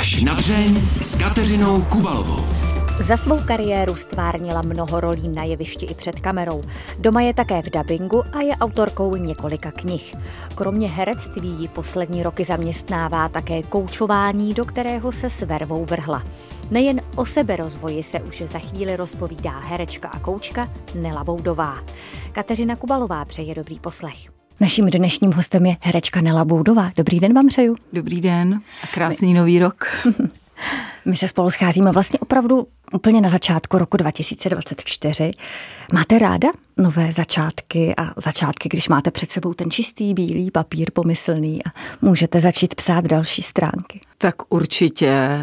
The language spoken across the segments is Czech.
Až na dřeň s Kateřinou Kubalovou. Za svou kariéru stvárnila mnoho rolí na jevišti i před kamerou. Doma je také v dabingu a je autorkou několika knih. Kromě herectví ji poslední roky zaměstnává také koučování, do kterého se s vervou vrhla. Nejen o seberozvoji se už za chvíli rozpovídá herečka a koučka Nela Boudová. Kateřina Kubalová přeje dobrý poslech. Naším dnešním hostem je herečka Nela Boudová. Dobrý den vám přeju. Dobrý den a krásný nový rok. My se spolu scházíme vlastně opravdu úplně na začátku roku 2024. Máte ráda nové začátky a začátky, když máte před sebou ten čistý bílý papír pomyslný a můžete začít psát další stránky? Tak určitě.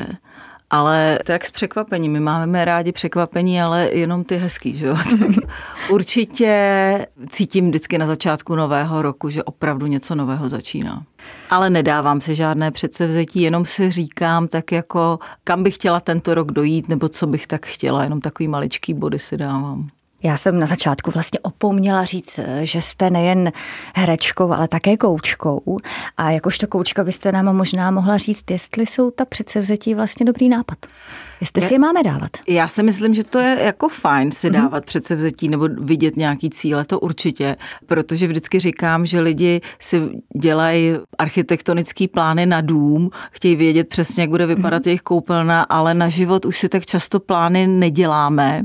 Ale to jak s překvapením. My máme rádi překvapení, ale jenom ty hezký, že? Tak určitě cítím vždycky na začátku nového roku, že opravdu něco nového začíná. Ale nedávám si žádné předsevzetí, jenom si říkám tak jako, kam bych chtěla tento rok dojít, nebo co bych tak chtěla, jenom takový maličký body si dávám. Já jsem na začátku vlastně opomněla říct, že jste nejen herečkou, ale také koučkou. A jakožto koučka byste nám možná mohla říct, jestli jsou ta předsevzetí vlastně dobrý nápad. Jestli si je máme dávat? Já si myslím, že to je jako fajn si mhm. dávat mm-hmm. předsevzetí nebo vidět nějaký cíle, to určitě, protože vždycky říkám, že lidi si dělají architektonický plány na dům, chtějí vědět přesně, jak bude vypadat mm-hmm. jejich koupelna, ale na život už si tak často plány neděláme.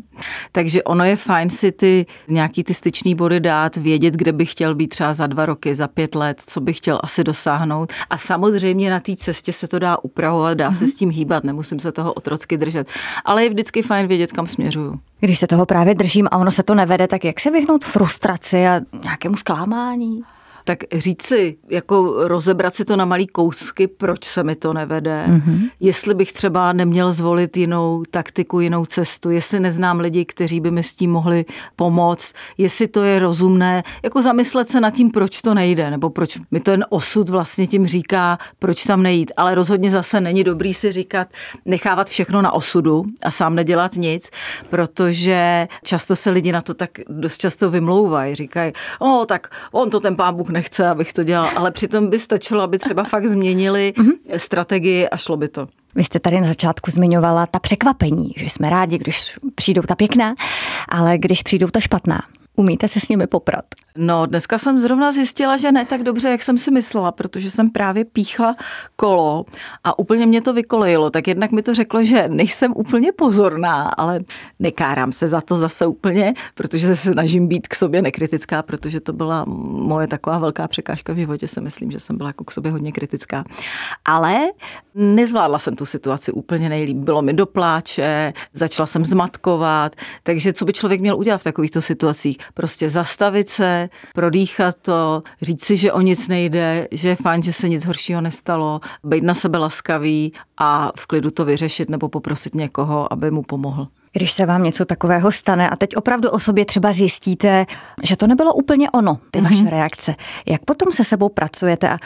Takže ono je fajn si ty nějaký ty styčný body dát, vědět, kde bych chtěl být třeba za dva roky, za pět let, co bych chtěl asi dosáhnout. A samozřejmě na té cestě se to dá upravovat, dá mm-hmm. se mhm. s tím hýbat, nemusím se toho otrocky držet. Ale je vždycky fajn vědět, kam směřuju. Když se toho právě držím a ono se to nevede, tak jak se vyhnout frustraci a nějakému zklamání? Tak říct si, jako rozebrat si to na malý kousky, proč se mi to nevede, mm-hmm. jestli bych třeba neměl zvolit jinou taktiku, jinou cestu, jestli neznám lidi, kteří by mi s tím mohli pomoct, jestli to je rozumné, jako zamyslet se nad tím, proč to nejde, nebo proč mi ten osud vlastně tím říká, proč tam nejít, ale rozhodně zase není dobrý si říkat, nechávat všechno na osudu a sám nedělat nic, protože často se lidi na to tak dost často vymlouvají, říkají, o, tak on to ten pán Bůh nechce, abych to dělal, ale přitom by stačilo, aby třeba fakt změnili mhm. strategii a šlo by to. Vy jste tady na začátku zmiňovala ta překvapení, že jsme rádi, když přijdou ta pěkná, ale když přijdou ta špatná. Umíte se s nimi poprat? No, dneska jsem zrovna zjistila, že ne tak dobře, jak jsem si myslela, protože jsem právě píchla kolo a úplně mě to vykolejilo. Tak jednak mi to řeklo, že nejsem úplně pozorná, ale nekárám se za to zase úplně, protože se snažím být k sobě nekritická, protože to byla moje taková velká překážka v životě, si myslím, že jsem byla jako k sobě hodně kritická. Ale nezvládla jsem tu situaci úplně nejlíp. Bylo mi do pláče, začala jsem zmatkovat, takže co by člověk měl udělat v takovýchto situacích? Prostě zastavit se, prodýchat to, říct si, že o nic nejde, že je fajn, že se nic horšího nestalo, být na sebe laskavý a v klidu to vyřešit nebo poprosit někoho, aby mu pomohl. Když se vám něco takového stane a teď opravdu o sobě třeba zjistíte, že to nebylo úplně ono, ty mm-hmm. vaše reakce, jak potom se sebou pracujete a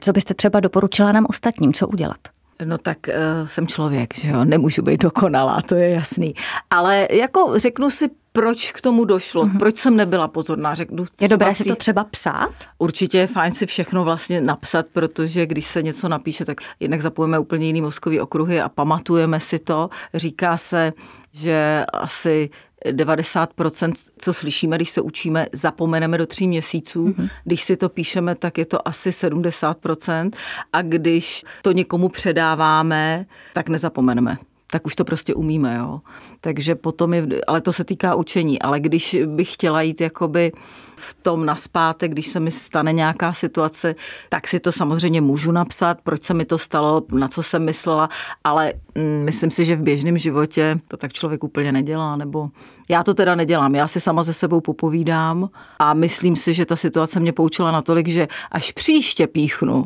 co byste třeba doporučila nám ostatním, co udělat? No tak uh, jsem člověk, že jo, nemůžu být dokonalá, to je jasný. Ale jako řeknu si proč k tomu došlo, mm-hmm. proč jsem nebyla pozorná. Řeknu, je dobré si to třeba psát? Určitě je fajn si všechno vlastně napsat, protože když se něco napíše, tak jednak zapojeme úplně jiný mozkový okruhy a pamatujeme si to. Říká se, že asi 90%, co slyšíme, když se učíme, zapomeneme do tří měsíců. Mm-hmm. Když si to píšeme, tak je to asi 70%. A když to někomu předáváme, tak nezapomeneme tak už to prostě umíme, jo. Takže potom je, ale to se týká učení, ale když bych chtěla jít jakoby v tom naspátek, když se mi stane nějaká situace, tak si to samozřejmě můžu napsat, proč se mi to stalo, na co jsem myslela, ale mm, myslím si, že v běžném životě to tak člověk úplně nedělá, nebo já to teda nedělám, já si sama ze sebou popovídám a myslím si, že ta situace mě poučila natolik, že až příště píchnu,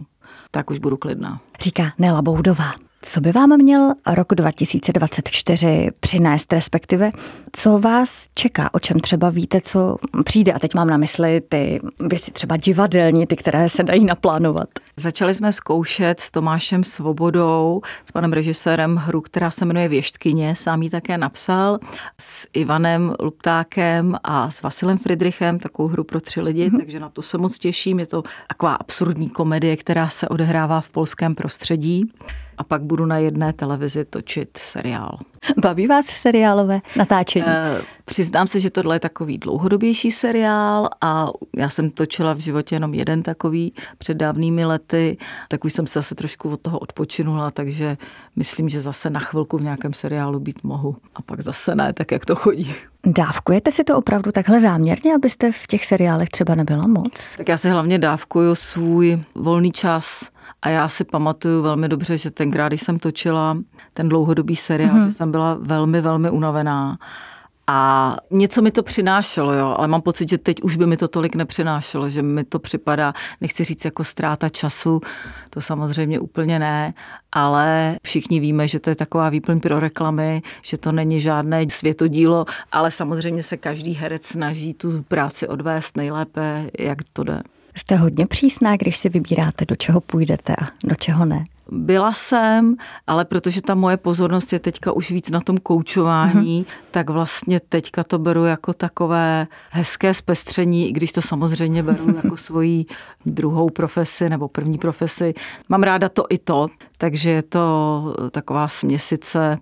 tak už budu klidná. Říká Nela Boudová. Co by vám měl rok 2024 přinést, respektive co vás čeká, o čem třeba víte, co přijde? A teď mám na mysli ty věci třeba divadelní, ty, které se dají naplánovat. Začali jsme zkoušet s Tomášem Svobodou, s panem režisérem hru, která se jmenuje Věštkyně, sám ji také napsal, s Ivanem Luptákem a s Vasilem Friedrichem, takovou hru pro tři lidi, mm-hmm. takže na to se moc těším. Je to taková absurdní komedie, která se odehrává v polském prostředí a pak budu na jedné televizi točit seriál. Baví vás seriálové natáčení? E, přiznám se, že tohle je takový dlouhodobější seriál a já jsem točila v životě jenom jeden takový před dávnými lety, tak už jsem se zase trošku od toho odpočinula, takže myslím, že zase na chvilku v nějakém seriálu být mohu a pak zase ne, tak jak to chodí. Dávkujete si to opravdu takhle záměrně, abyste v těch seriálech třeba nebyla moc? Tak já si hlavně dávkuju svůj volný čas a já si pamatuju velmi dobře, že tenkrát, když jsem točila ten dlouhodobý seriál, mm-hmm. že jsem byla velmi, velmi unavená. A něco mi to přinášelo, jo, ale mám pocit, že teď už by mi to tolik nepřinášelo, že mi to připadá, nechci říct jako ztráta času, to samozřejmě úplně ne, ale všichni víme, že to je taková výplň pro reklamy, že to není žádné světodílo, ale samozřejmě se každý herec snaží tu práci odvést nejlépe, jak to jde. Jste hodně přísná, když si vybíráte, do čeho půjdete a do čeho ne. Byla jsem, ale protože ta moje pozornost je teďka už víc na tom koučování, mm-hmm. tak vlastně teďka to beru jako takové hezké zpestření, i když to samozřejmě beru jako svoji druhou profesi nebo první profesi. Mám ráda to i to, takže je to taková směsice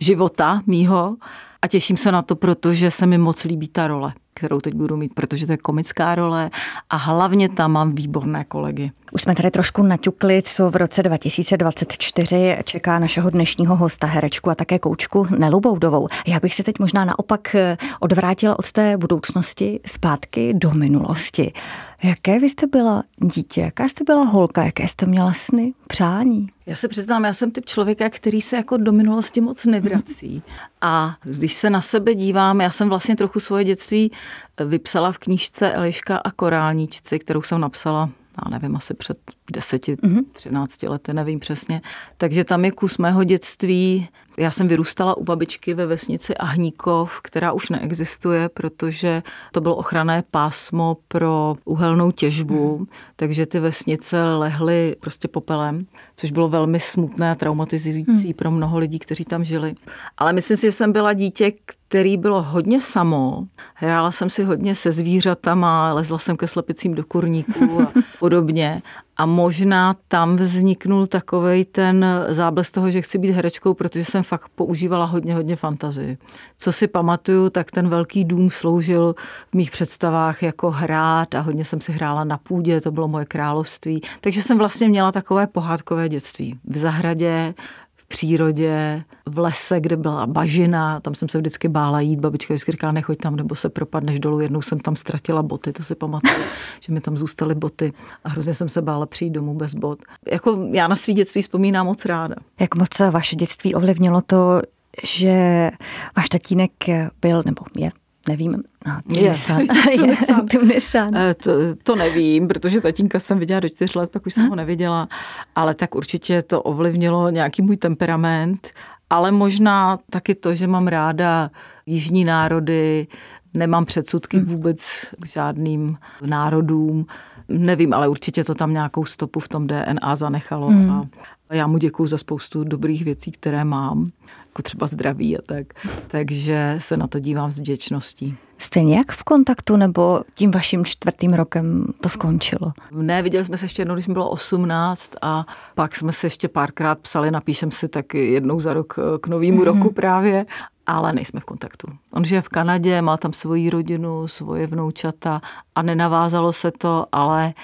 života mýho a těším se na to, protože se mi moc líbí ta role kterou teď budu mít, protože to je komická role a hlavně tam mám výborné kolegy. Už jsme tady trošku naťukli, co v roce 2024 čeká našeho dnešního hosta, herečku a také koučku Nelu Boudovou. Já bych se teď možná naopak odvrátila od té budoucnosti zpátky do minulosti. Jaké vy jste byla dítě? Jaká jste byla holka? Jaké jste měla sny, přání? Já se přiznám, já jsem typ člověka, který se jako do minulosti moc nevrací. A když se na sebe dívám, já jsem vlastně trochu svoje dětství vypsala v knížce Eliška a korálníčci, kterou jsem napsala já nevím, asi před deseti, mm-hmm. třinácti lety, nevím přesně. Takže tam je kus mého dětství. Já jsem vyrůstala u babičky ve vesnici Ahníkov, která už neexistuje, protože to bylo ochranné pásmo pro uhelnou těžbu, mm-hmm. takže ty vesnice lehly prostě popelem, což bylo velmi smutné a traumatizující mm. pro mnoho lidí, kteří tam žili. Ale myslím si, že jsem byla dítě, který bylo hodně samo. Hrála jsem si hodně se zvířatama, lezla jsem ke slepicím do kurníků a podobně. A možná tam vzniknul takový ten záblesk toho, že chci být herečkou, protože jsem fakt používala hodně, hodně fantazii. Co si pamatuju, tak ten velký dům sloužil v mých představách jako hrát a hodně jsem si hrála na půdě, to bylo moje království. Takže jsem vlastně měla takové pohádkové dětství. V zahradě, přírodě, v lese, kde byla bažina, tam jsem se vždycky bála jít, babička vždycky říkala, nechoď tam, nebo se propadneš dolů. Jednou jsem tam ztratila boty, to si pamatuju, že mi tam zůstaly boty a hrozně jsem se bála přijít domů bez bot. Jako já na svý dětství vzpomínám moc ráda. Jak moc vaše dětství ovlivnilo to, že váš tatínek byl, nebo je nevím, no. Yes. To, to nevím, protože tatínka jsem viděla do čtyř let, pak už jsem ho neviděla, ale tak určitě to ovlivnilo nějaký můj temperament, ale možná taky to, že mám ráda jižní národy, nemám předsudky hm. vůbec k žádným národům, nevím, ale určitě to tam nějakou stopu v tom DNA zanechalo mm. a já mu děkuju za spoustu dobrých věcí, které mám jako třeba zdraví a tak. Takže se na to dívám s vděčností. Jste nějak v kontaktu nebo tím vaším čtvrtým rokem to skončilo? Ne, viděli jsme se ještě jednou, když mi bylo 18 a pak jsme se ještě párkrát psali, napíšem si tak jednou za rok k novému mm-hmm. roku právě ale nejsme v kontaktu. On žije v Kanadě, má tam svoji rodinu, svoje vnoučata a nenavázalo se to, ale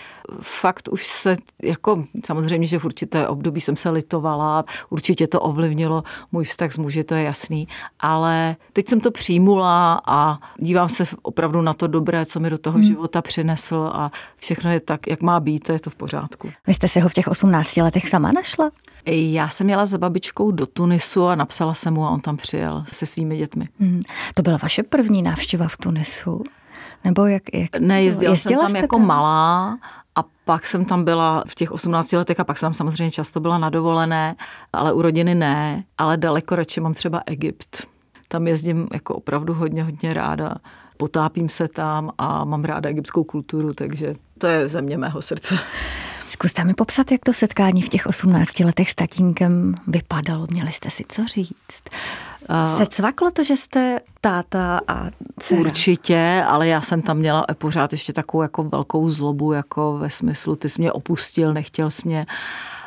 fakt už se, jako samozřejmě, že v určité období jsem se litovala, určitě to ovlivnilo můj vztah s muži, to je jasný, ale teď jsem to přijmula a dívám se opravdu na to dobré, co mi do toho hmm. života přinesl a všechno je tak, jak má být, je to v pořádku. Vy jste si ho v těch 18 letech sama našla? Já jsem jela za babičkou do Tunisu a napsala jsem mu a on tam přijel se svými dětmi. Hmm. To byla vaše první návštěva v Tunisu? Nebo jak, jak ne, jezdila, jezdila jsem tam jako tam? malá a pak jsem tam byla v těch 18 letech a pak jsem samozřejmě často byla na dovolené, ale u rodiny ne, ale daleko radši mám třeba Egypt. Tam jezdím jako opravdu hodně, hodně ráda. Potápím se tam a mám ráda egyptskou kulturu, takže to je země mého srdce. Zkuste mi popsat, jak to setkání v těch 18 letech s tatínkem vypadalo. Měli jste si co říct? Se cvaklo to, že jste táta a dcera? Určitě, ale já jsem tam měla pořád ještě takovou jako velkou zlobu, jako ve smyslu, ty jsi mě opustil, nechtěl jsi mě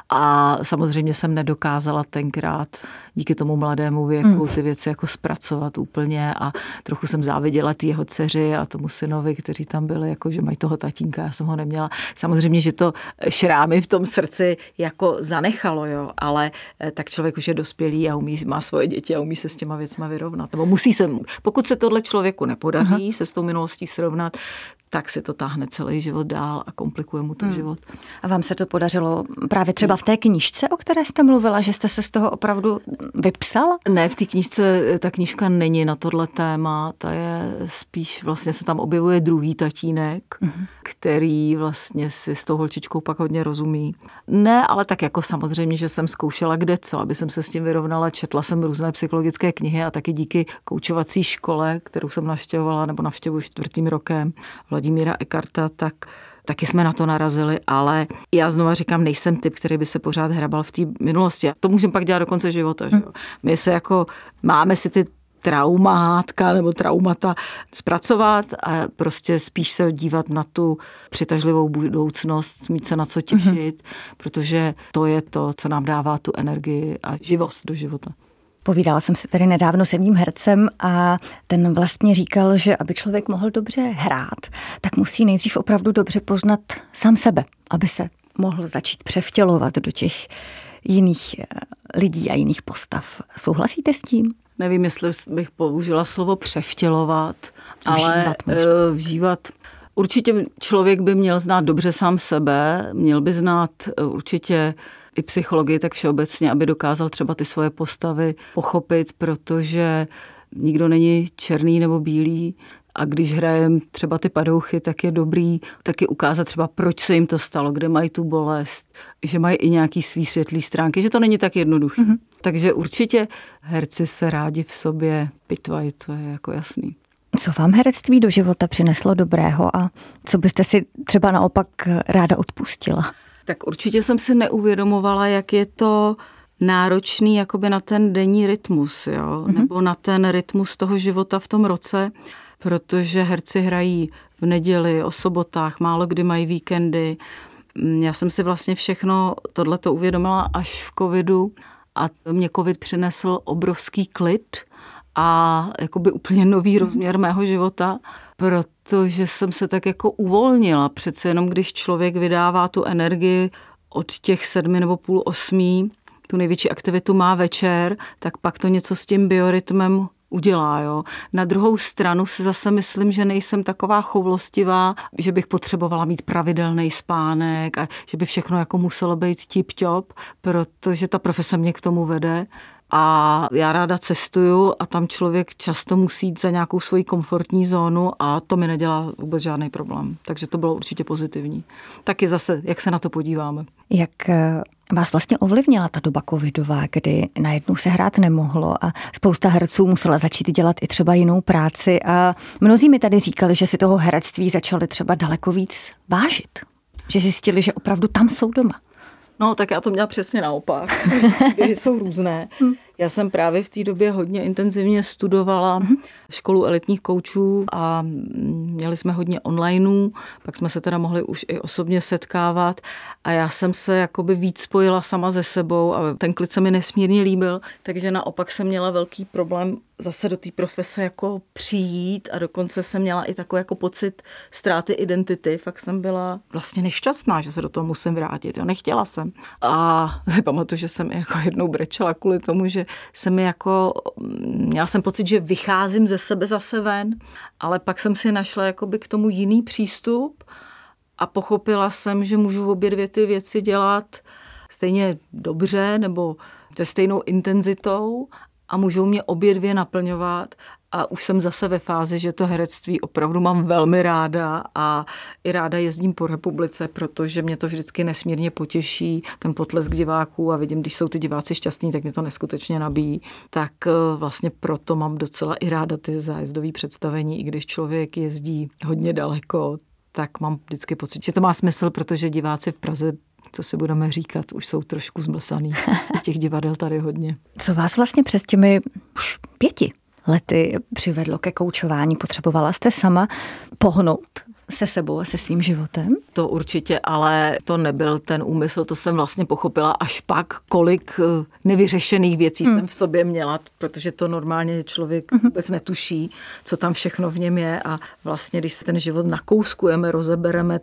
A samozřejmě jsem nedokázala tenkrát díky tomu mladému věku ty věci jako zpracovat úplně a trochu jsem záviděla ty jeho dceři a tomu synovi, kteří tam byli, jako že mají toho tatínka, já jsem ho neměla. Samozřejmě, že to šrámy v tom srdci jako zanechalo, jo, ale eh, tak člověk už je dospělý a umí, má svoje děti a umí se s těma věcma vyrovnat. Nebo musí se, pokud se tohle člověku nepodaří Aha. se s tou minulostí srovnat, tak si to táhne celý život dál a komplikuje mu to hmm. život. A vám se to podařilo právě třeba v té knižce, o které jste mluvila, že jste se z toho opravdu vypsal? Ne, v té knižce ta knižka není na tohle téma, ta je spíš, vlastně se tam objevuje druhý tatínek, hmm. který vlastně si s tou holčičkou pak hodně rozumí. Ne, ale tak jako samozřejmě, že jsem zkoušela kde co, aby jsem se s tím vyrovnala, četla jsem různé psychologické knihy a taky díky koučovací škole, kterou jsem navštěvovala nebo navštěvuji čtvrtým rokem, Vladimíra Ekarta, tak taky jsme na to narazili, ale já znova říkám, nejsem typ, který by se pořád hrabal v té minulosti. A to můžeme pak dělat do konce života. Že jo? My se jako, máme si ty traumátka nebo traumata zpracovat a prostě spíš se dívat na tu přitažlivou budoucnost, mít se na co těšit, mm-hmm. protože to je to, co nám dává tu energii a živost do života. Povídala jsem si tady nedávno s jedním hercem a ten vlastně říkal, že aby člověk mohl dobře hrát, tak musí nejdřív opravdu dobře poznat sám sebe, aby se mohl začít převtělovat do těch jiných eh, lidí a jiných postav. Souhlasíte s tím? Nevím, jestli bych použila slovo převtělovat, ale vžívat, vžívat Určitě člověk by měl znát dobře sám sebe, měl by znát eh, určitě i psychologii tak všeobecně, aby dokázal třeba ty svoje postavy pochopit, protože nikdo není černý nebo bílý, a když hrajeme třeba ty padouchy, tak je dobrý taky ukázat třeba, proč se jim to stalo, kde mají tu bolest, že mají i nějaký svý světlý stránky, že to není tak jednoduché. Mm-hmm. Takže určitě herci se rádi v sobě pitvají, to je jako jasný. Co vám herectví do života přineslo dobrého a co byste si třeba naopak ráda odpustila? Tak určitě jsem si neuvědomovala, jak je to náročný jakoby na ten denní rytmus, jo? Mm-hmm. nebo na ten rytmus toho života v tom roce, protože herci hrají v neděli, o sobotách, málo kdy mají víkendy. Mm, já jsem si vlastně všechno tohleto uvědomila až v covidu a mě covid přinesl obrovský klid a jakoby úplně nový mhm. rozměr mého života, protože jsem se tak jako uvolnila. Přece jenom když člověk vydává tu energii od těch sedmi nebo půl osmí, tu největší aktivitu má večer, tak pak to něco s tím biorytmem udělá. Jo. Na druhou stranu si zase myslím, že nejsem taková choulostivá, že bych potřebovala mít pravidelný spánek a že by všechno jako muselo být tip-top, protože ta profese mě k tomu vede a já ráda cestuju a tam člověk často musí jít za nějakou svoji komfortní zónu a to mi nedělá vůbec žádný problém. Takže to bylo určitě pozitivní. Taky zase, jak se na to podíváme. Jak eh, vás vlastně ovlivnila ta doba covidová, kdy najednou se hrát nemohlo a spousta herců musela začít dělat i třeba jinou práci a mnozí mi tady říkali, že si toho herectví začali třeba daleko víc vážit. Že zjistili, že opravdu tam jsou doma. No, tak já to měla přesně naopak. Příběhy jsou různé. Hm. Já jsem právě v té době hodně intenzivně studovala mm-hmm. školu elitních koučů a měli jsme hodně onlineů, pak jsme se teda mohli už i osobně setkávat a já jsem se jakoby víc spojila sama ze sebou a ten klid se mi nesmírně líbil, takže naopak jsem měla velký problém zase do té profese jako přijít a dokonce jsem měla i takový jako pocit ztráty identity. Fakt jsem byla vlastně nešťastná, že se do toho musím vrátit. Jo. Nechtěla jsem. A pamatuju, že jsem jako jednou brečela kvůli tomu, že jsem jako, měla jsem pocit, že vycházím ze sebe zase ven, ale pak jsem si našla jakoby k tomu jiný přístup a pochopila jsem, že můžu obě dvě ty věci dělat stejně dobře nebo se stejnou intenzitou a můžou mě obě dvě naplňovat a už jsem zase ve fázi, že to herectví opravdu mám velmi ráda a i ráda jezdím po republice, protože mě to vždycky nesmírně potěší, ten potlesk diváků a vidím, když jsou ty diváci šťastní, tak mě to neskutečně nabíjí. Tak eh, vlastně proto mám docela i ráda ty zájezdové představení, i když člověk jezdí hodně daleko, tak mám vždycky pocit, že to má smysl, protože diváci v Praze co si budeme říkat, už jsou trošku zmlsaný. Těch divadel tady hodně. Co vás vlastně před těmi už pěti lety přivedlo ke koučování? Potřebovala jste sama pohnout se sebou a se svým životem? To určitě, ale to nebyl ten úmysl, to jsem vlastně pochopila až pak, kolik eh, nevyřešených věcí hmm. jsem v sobě měla, protože to normálně člověk hmm. vůbec netuší, co tam všechno v něm je a vlastně, když se ten život nakouskujeme, rozebereme,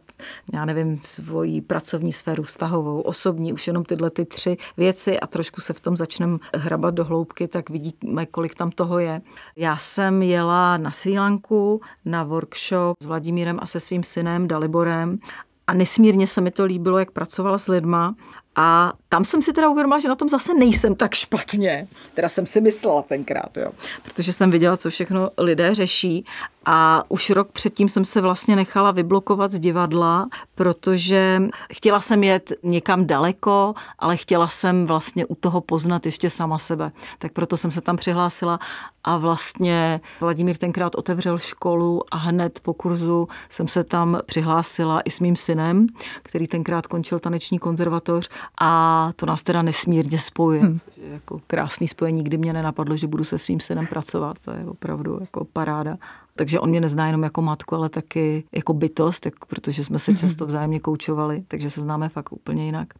já nevím, svoji pracovní sféru, vztahovou, osobní, už jenom tyhle ty tři věci a trošku se v tom začneme hrabat do hloubky, tak vidíme, kolik tam toho je. Já jsem jela na Sri Lanku na workshop s Vladimírem a se svým synem Daliborem. A nesmírně se mi to líbilo, jak pracovala s lidma a tam jsem si teda uvědomila, že na tom zase nejsem tak špatně. Teda jsem si myslela tenkrát, jo. Protože jsem viděla, co všechno lidé řeší a už rok předtím jsem se vlastně nechala vyblokovat z divadla, protože chtěla jsem jet někam daleko, ale chtěla jsem vlastně u toho poznat ještě sama sebe. Tak proto jsem se tam přihlásila a vlastně Vladimír tenkrát otevřel školu a hned po kurzu jsem se tam přihlásila i s mým synem, který tenkrát končil taneční konzervatoř a to nás teda nesmírně spojuje. Hmm. Jako krásný spojení, nikdy mě nenapadlo, že budu se svým synem pracovat. To je opravdu jako paráda. Takže on mě nezná jenom jako matku, ale taky jako bytost, jak, protože jsme se mhm. často vzájemně koučovali, takže se známe fakt úplně jinak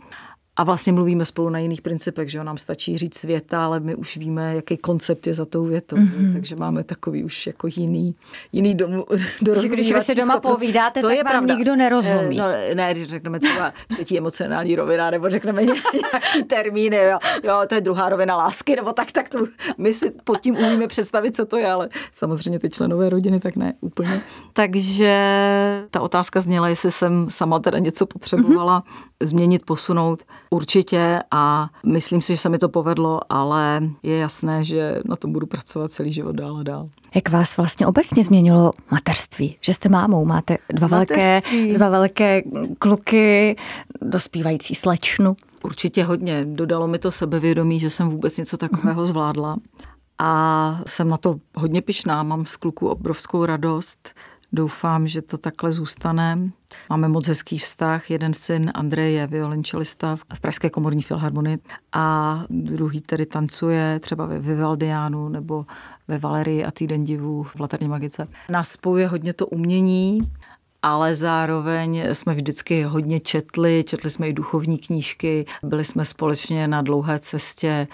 a vlastně mluvíme spolu na jiných principech, že jo, nám stačí říct světa, ale my už víme, jaký koncept je za tou větou, mm-hmm. takže máme takový už jako jiný, jiný dom, Když vy si doma schopnost. povídáte, to tak je vám pravda. nikdo nerozumí. No, ne, když řekneme třeba třetí emocionální rovina, nebo řekneme nějaký termíny, jo, jo, to je druhá rovina lásky, nebo tak, tak to, my si pod tím umíme představit, co to je, ale samozřejmě ty členové rodiny, tak ne úplně. Takže ta otázka zněla, jestli jsem sama teda něco potřebovala mm-hmm. Změnit, posunout. Určitě a myslím si, že se mi to povedlo, ale je jasné, že na tom budu pracovat celý život dál a dál. Jak vás vlastně obecně změnilo mateřství? Že jste mámou, máte dva velké, dva velké kluky, dospívající slečnu. Určitě hodně. Dodalo mi to sebevědomí, že jsem vůbec něco takového zvládla. A jsem na to hodně pišná, mám z kluku obrovskou radost. Doufám, že to takhle zůstane. Máme moc hezký vztah. Jeden syn, Andrej, je violončelista v Pražské komorní filharmonii a druhý tedy tancuje třeba ve Vivaldiánu nebo ve Valerii a týden divů v Laterní magice. Nás spojuje hodně to umění, ale zároveň jsme vždycky hodně četli, četli jsme i duchovní knížky, byli jsme společně na dlouhé cestě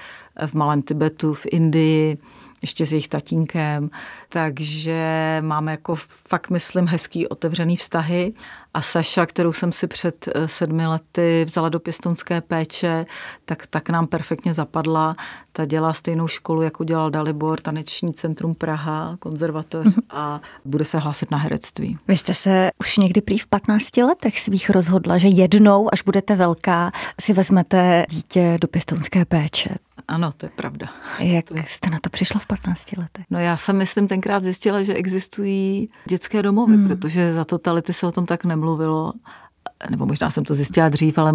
v Malém Tibetu, v Indii, ještě s jejich tatínkem, takže máme jako fakt, myslím, hezký otevřený vztahy. A Saša, kterou jsem si před eh, sedmi lety vzala do pěstonské péče, tak, tak nám perfektně zapadla. Ta dělá stejnou školu, jako dělal Dalibor, taneční centrum Praha, konzervatoř mhm. a bude se hlásit na herectví. Vy jste se už někdy prý v 15 letech svých rozhodla, že jednou, až budete velká, si vezmete dítě do pěstonské péče. Ano, to je pravda. Jak jste na to přišla v 15 letech? No já jsem, myslím, tenkrát zjistila, že existují dětské domovy, hmm. protože za totality se o tom tak nemluvilo nebo možná jsem to zjistila dřív, ale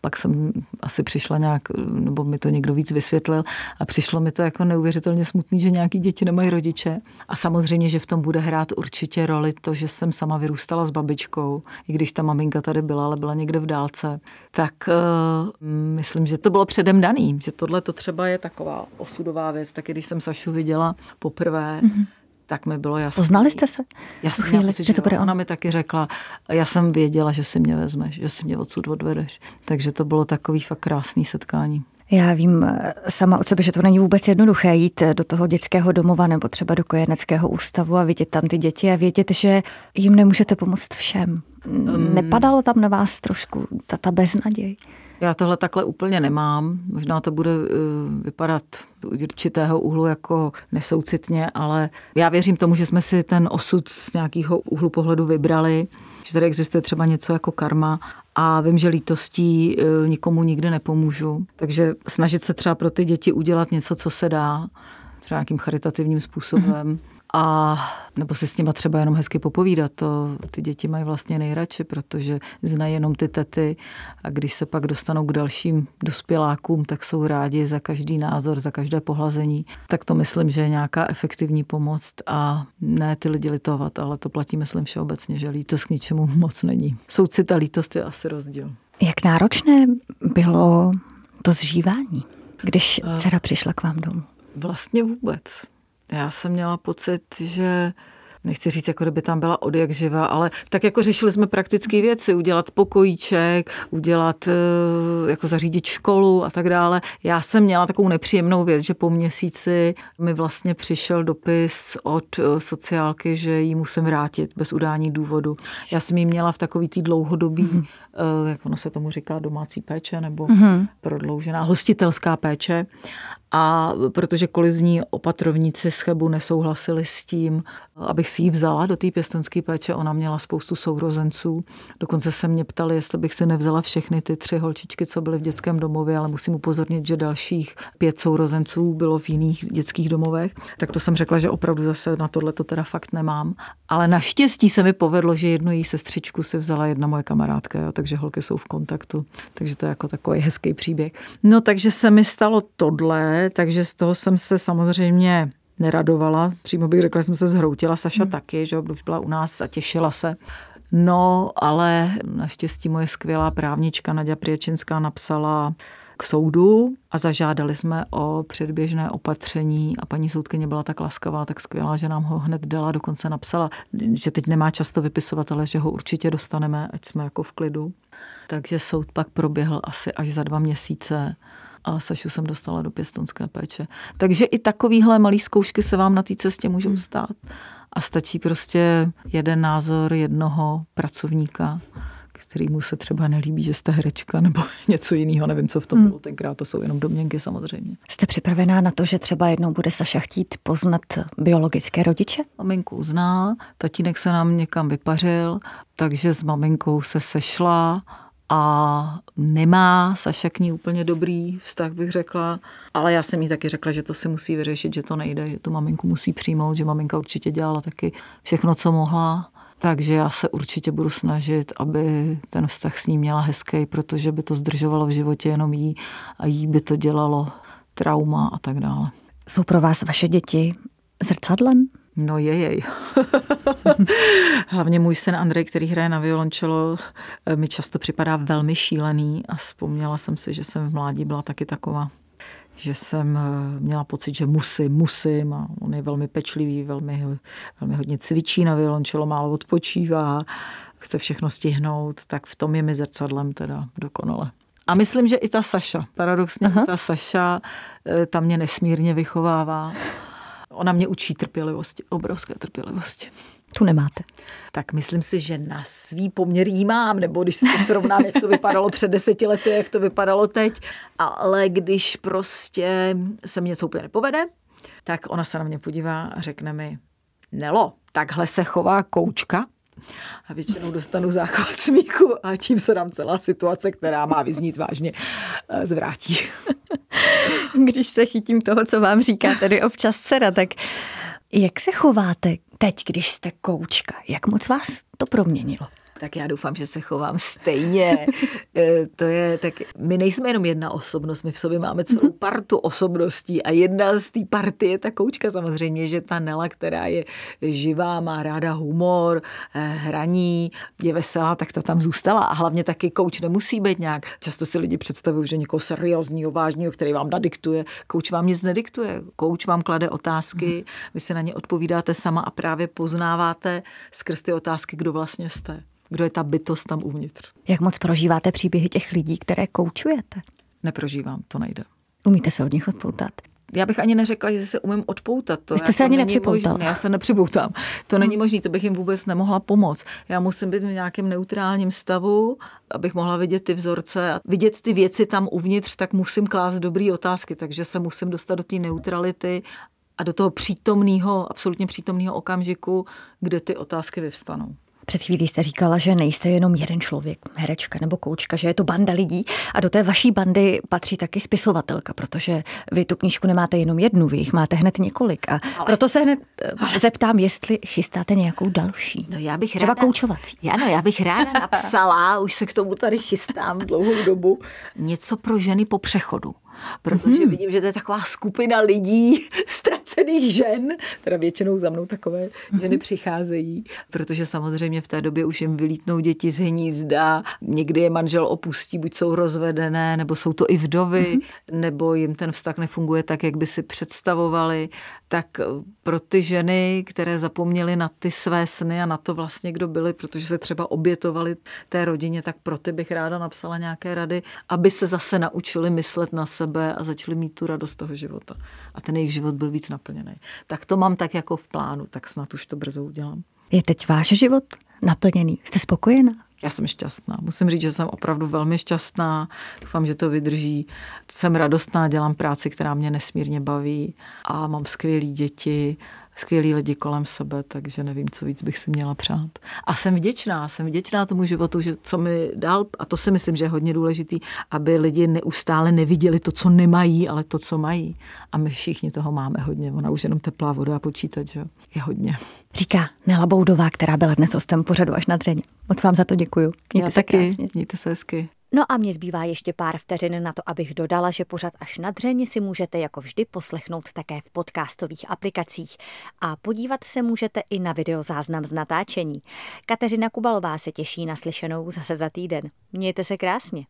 pak jsem asi přišla nějak, nebo mi to někdo víc vysvětlil a přišlo mi to jako neuvěřitelně smutný, že nějaký děti nemají rodiče. A samozřejmě, že v tom bude hrát určitě roli to, že jsem sama vyrůstala s babičkou, i když ta maminka tady byla, ale byla někde v dálce, tak uh, myslím, že to bylo předem daný, že tohle to třeba je taková osudová věc, taky když jsem Sašu viděla poprvé, mm-hmm tak mi bylo jasné. Poznali jste se? Jasně, chvíli, já že to bude ona mi taky řekla, já jsem věděla, že si mě vezmeš, že si mě odsud odvedeš. Takže to bylo takový fakt krásný setkání. Já vím eh, sama od sebe, že to není vůbec jednoduché jít eh, do toho dětského domova nebo třeba do kojeneckého ústavu a vidět tam ty děti a vědět, že jim nemůžete pomoct všem. Um, Nepadalo tam na vás trošku ta, ta beznaděj? Já tohle takhle úplně nemám. Možná to bude uh, vypadat z určitého úhlu jako nesoucitně, ale já věřím tomu, že jsme si ten osud z nějakého úhlu pohledu vybrali, že tady existuje třeba něco jako karma a vím, že lítostí uh, nikomu nikdy nepomůžu. Takže snažit se třeba pro ty děti udělat něco, co se dá, třeba nějakým charitativním způsobem. Mm-hmm a nebo si s nima třeba jenom hezky popovídat. To ty děti mají vlastně nejradši, protože znají jenom ty tety a když se pak dostanou k dalším dospělákům, tak jsou rádi za každý názor, za každé pohlazení. Tak to myslím, že je nějaká efektivní pomoc a ne ty lidi litovat, ale to platí, myslím, všeobecně, že lítost k ničemu moc není. Soucit a lítost je asi rozdíl. Jak náročné bylo to zžívání, když dcera přišla k vám domů? Vlastně vůbec. Já jsem měla pocit, že nechci říct, jako kdyby tam byla od jak živa, ale tak jako řešili jsme praktické věci, udělat pokojíček, udělat, eh, jako zařídit školu a tak dále. Já jsem měla takovou nepříjemnou věc, že po měsíci mi vlastně přišel dopis od eh, sociálky, že jí musím vrátit bez udání důvodu. Já jsem ji měla v takový tý dlouhodobý, mm. Jak ono se tomu říká, domácí péče nebo mm. prodloužená hostitelská péče a protože kolizní opatrovníci z Chebu nesouhlasili s tím, abych si ji vzala do té pěstonské péče, ona měla spoustu sourozenců. Dokonce se mě ptali, jestli bych si nevzala všechny ty tři holčičky, co byly v dětském domově, ale musím upozornit, že dalších pět sourozenců bylo v jiných dětských domovech. Tak to jsem řekla, že opravdu zase na tohle to teda fakt nemám. Ale naštěstí se mi povedlo, že jednu její sestřičku si vzala jedna moje kamarádka, jo, takže holky jsou v kontaktu. Takže to je jako takový hezký příběh. No takže se mi stalo tohle, takže z toho jsem se samozřejmě neradovala. Přímo bych řekla, že jsem se zhroutila. Saša hmm. taky, že už byla u nás a těšila se. No, ale naštěstí moje skvělá právnička Nadia Priječinská napsala k soudu a zažádali jsme o předběžné opatření a paní soudkyně byla tak laskavá, tak skvělá, že nám ho hned dala, dokonce napsala, že teď nemá často vypisovat, ale že ho určitě dostaneme, ať jsme jako v klidu. Takže soud pak proběhl asi až za dva měsíce a Sašu jsem dostala do pěstonské péče. Takže i takovýhle malý zkoušky se vám na té cestě můžou hmm. stát. A stačí prostě jeden názor jednoho pracovníka, který mu se třeba nelíbí, že jste herečka nebo něco jiného, nevím, co v tom hmm. bylo. Tenkrát to jsou jenom domněnky samozřejmě. Jste připravená na to, že třeba jednou bude Saša chtít poznat biologické rodiče? Maminku zná, tatínek se nám někam vypařil, takže s maminkou se sešla a nemá Saša k ní úplně dobrý vztah, bych řekla. Ale já jsem jí taky řekla, že to si musí vyřešit, že to nejde, že tu maminku musí přijmout, že maminka určitě dělala taky všechno, co mohla. Takže já se určitě budu snažit, aby ten vztah s ní měla hezký, protože by to zdržovalo v životě jenom jí a jí by to dělalo trauma a tak dále. Jsou pro vás vaše děti zrcadlem? No je jej. Hlavně můj syn Andrej, který hraje na violončelo, mi často připadá velmi šílený a vzpomněla jsem si, že jsem v mládí byla taky taková že jsem eh, měla pocit, že musím, musím a on je velmi pečlivý, velmi, velmi hodně cvičí na violončelo, málo odpočívá, chce všechno stihnout, tak v tom je mi zrcadlem teda dokonale. A myslím, že i ta Saša, paradoxně Aha. ta Saša, eh, ta mě nesmírně vychovává Ona mě učí trpělivosti, obrovské trpělivosti. Tu nemáte. Tak myslím si, že na svý poměr jí mám, nebo když si to srovnám, jak to vypadalo před deseti lety, jak to vypadalo teď. Ale když prostě se mi něco úplně nepovede, tak ona se na mě podívá a řekne mi, Nelo, takhle se chová koučka, a většinou dostanu záchvat smíchu a tím se nám celá situace, která má vyznít vážně, eh, zvrátí. Když se chytím toho, co vám říká tady občas dcera, tak jak se chováte teď, když jste koučka? Jak moc vás to proměnilo? Tak já doufám, že se chovám stejně. E, to je, tak my nejsme jenom jedna osobnost, my v sobě máme celou mhm. partu osobností a jedna z té party je ta koučka samozřejmě, že ta Nela, která je živá, má ráda humor, e, hraní, je veselá, tak ta tam zůstala a hlavně taky kouč nemusí být nějak. Často si lidi představují, že někoho seriózního, vážného, který vám nadiktuje. Kouč vám nic nediktuje. Kouč vám klade otázky, mhm. vy si na ně odpovídáte sama a právě poznáváte skrz ty otázky, kdo vlastně jste kdo je ta bytost tam uvnitř. Jak moc prožíváte příběhy těch lidí, které koučujete? Neprožívám, to nejde. Umíte se od nich odpoutat? Já bych ani neřekla, že se umím odpoutat. To Vy jste se ani nepřipoutal. Já se nepřipoutám. To není hmm. možné, to bych jim vůbec nemohla pomoct. Já musím být v nějakém neutrálním stavu, abych mohla vidět ty vzorce a vidět ty věci tam uvnitř, tak musím klást dobré otázky, takže se musím dostat do té neutrality a do toho přítomného, absolutně přítomného okamžiku, kde ty otázky vyvstanou. Před chvílí jste říkala, že nejste jenom jeden člověk, herečka nebo koučka, že je to banda lidí a do té vaší bandy patří taky spisovatelka, protože vy tu knížku nemáte jenom jednu, vy jich máte hned několik a ale, proto se hned ale, zeptám, jestli chystáte nějakou další. No já bych Třeba ráda, koučovací. Já, no, já bych ráda napsala, už se k tomu tady chystám dlouhou dobu, něco pro ženy po přechodu protože mm-hmm. vidím, že to je taková skupina lidí cených žen, teda většinou za mnou takové ženy přicházejí, protože samozřejmě v té době už jim vylítnou děti z hnízda, někdy je manžel opustí, buď jsou rozvedené, nebo jsou to i vdovy, mm-hmm. nebo jim ten vztah nefunguje tak, jak by si představovali, tak pro ty ženy, které zapomněly na ty své sny a na to vlastně, kdo byli, protože se třeba obětovali té rodině, tak pro ty bych ráda napsala nějaké rady, aby se zase naučili myslet na sebe a začali mít tu radost toho života. A ten jejich život byl víc naplněný. Tak to mám tak jako v plánu, tak snad už to brzo udělám. Je teď váš život naplněný? Jste spokojená? Já jsem šťastná. Musím říct, že jsem opravdu velmi šťastná. Doufám, že to vydrží. Jsem radostná, dělám práci, která mě nesmírně baví a mám skvělé děti skvělí lidi kolem sebe, takže nevím, co víc bych si měla přát. A jsem vděčná, jsem vděčná tomu životu, že co mi dal, a to si myslím, že je hodně důležitý, aby lidi neustále neviděli to, co nemají, ale to, co mají. A my všichni toho máme hodně. Ona už jenom teplá voda a počítat, že je hodně. Říká Nela Boudová, která byla dnes hostem pořadu až na dřeň. Moc vám za to děkuju. Mějte Já se taky. krásně. Mějte se hezky. No a mě zbývá ještě pár vteřin na to, abych dodala, že pořad až na dřeň si můžete jako vždy poslechnout také v podcastových aplikacích. A podívat se můžete i na videozáznam z natáčení. Kateřina Kubalová se těší na slyšenou zase za týden. Mějte se krásně.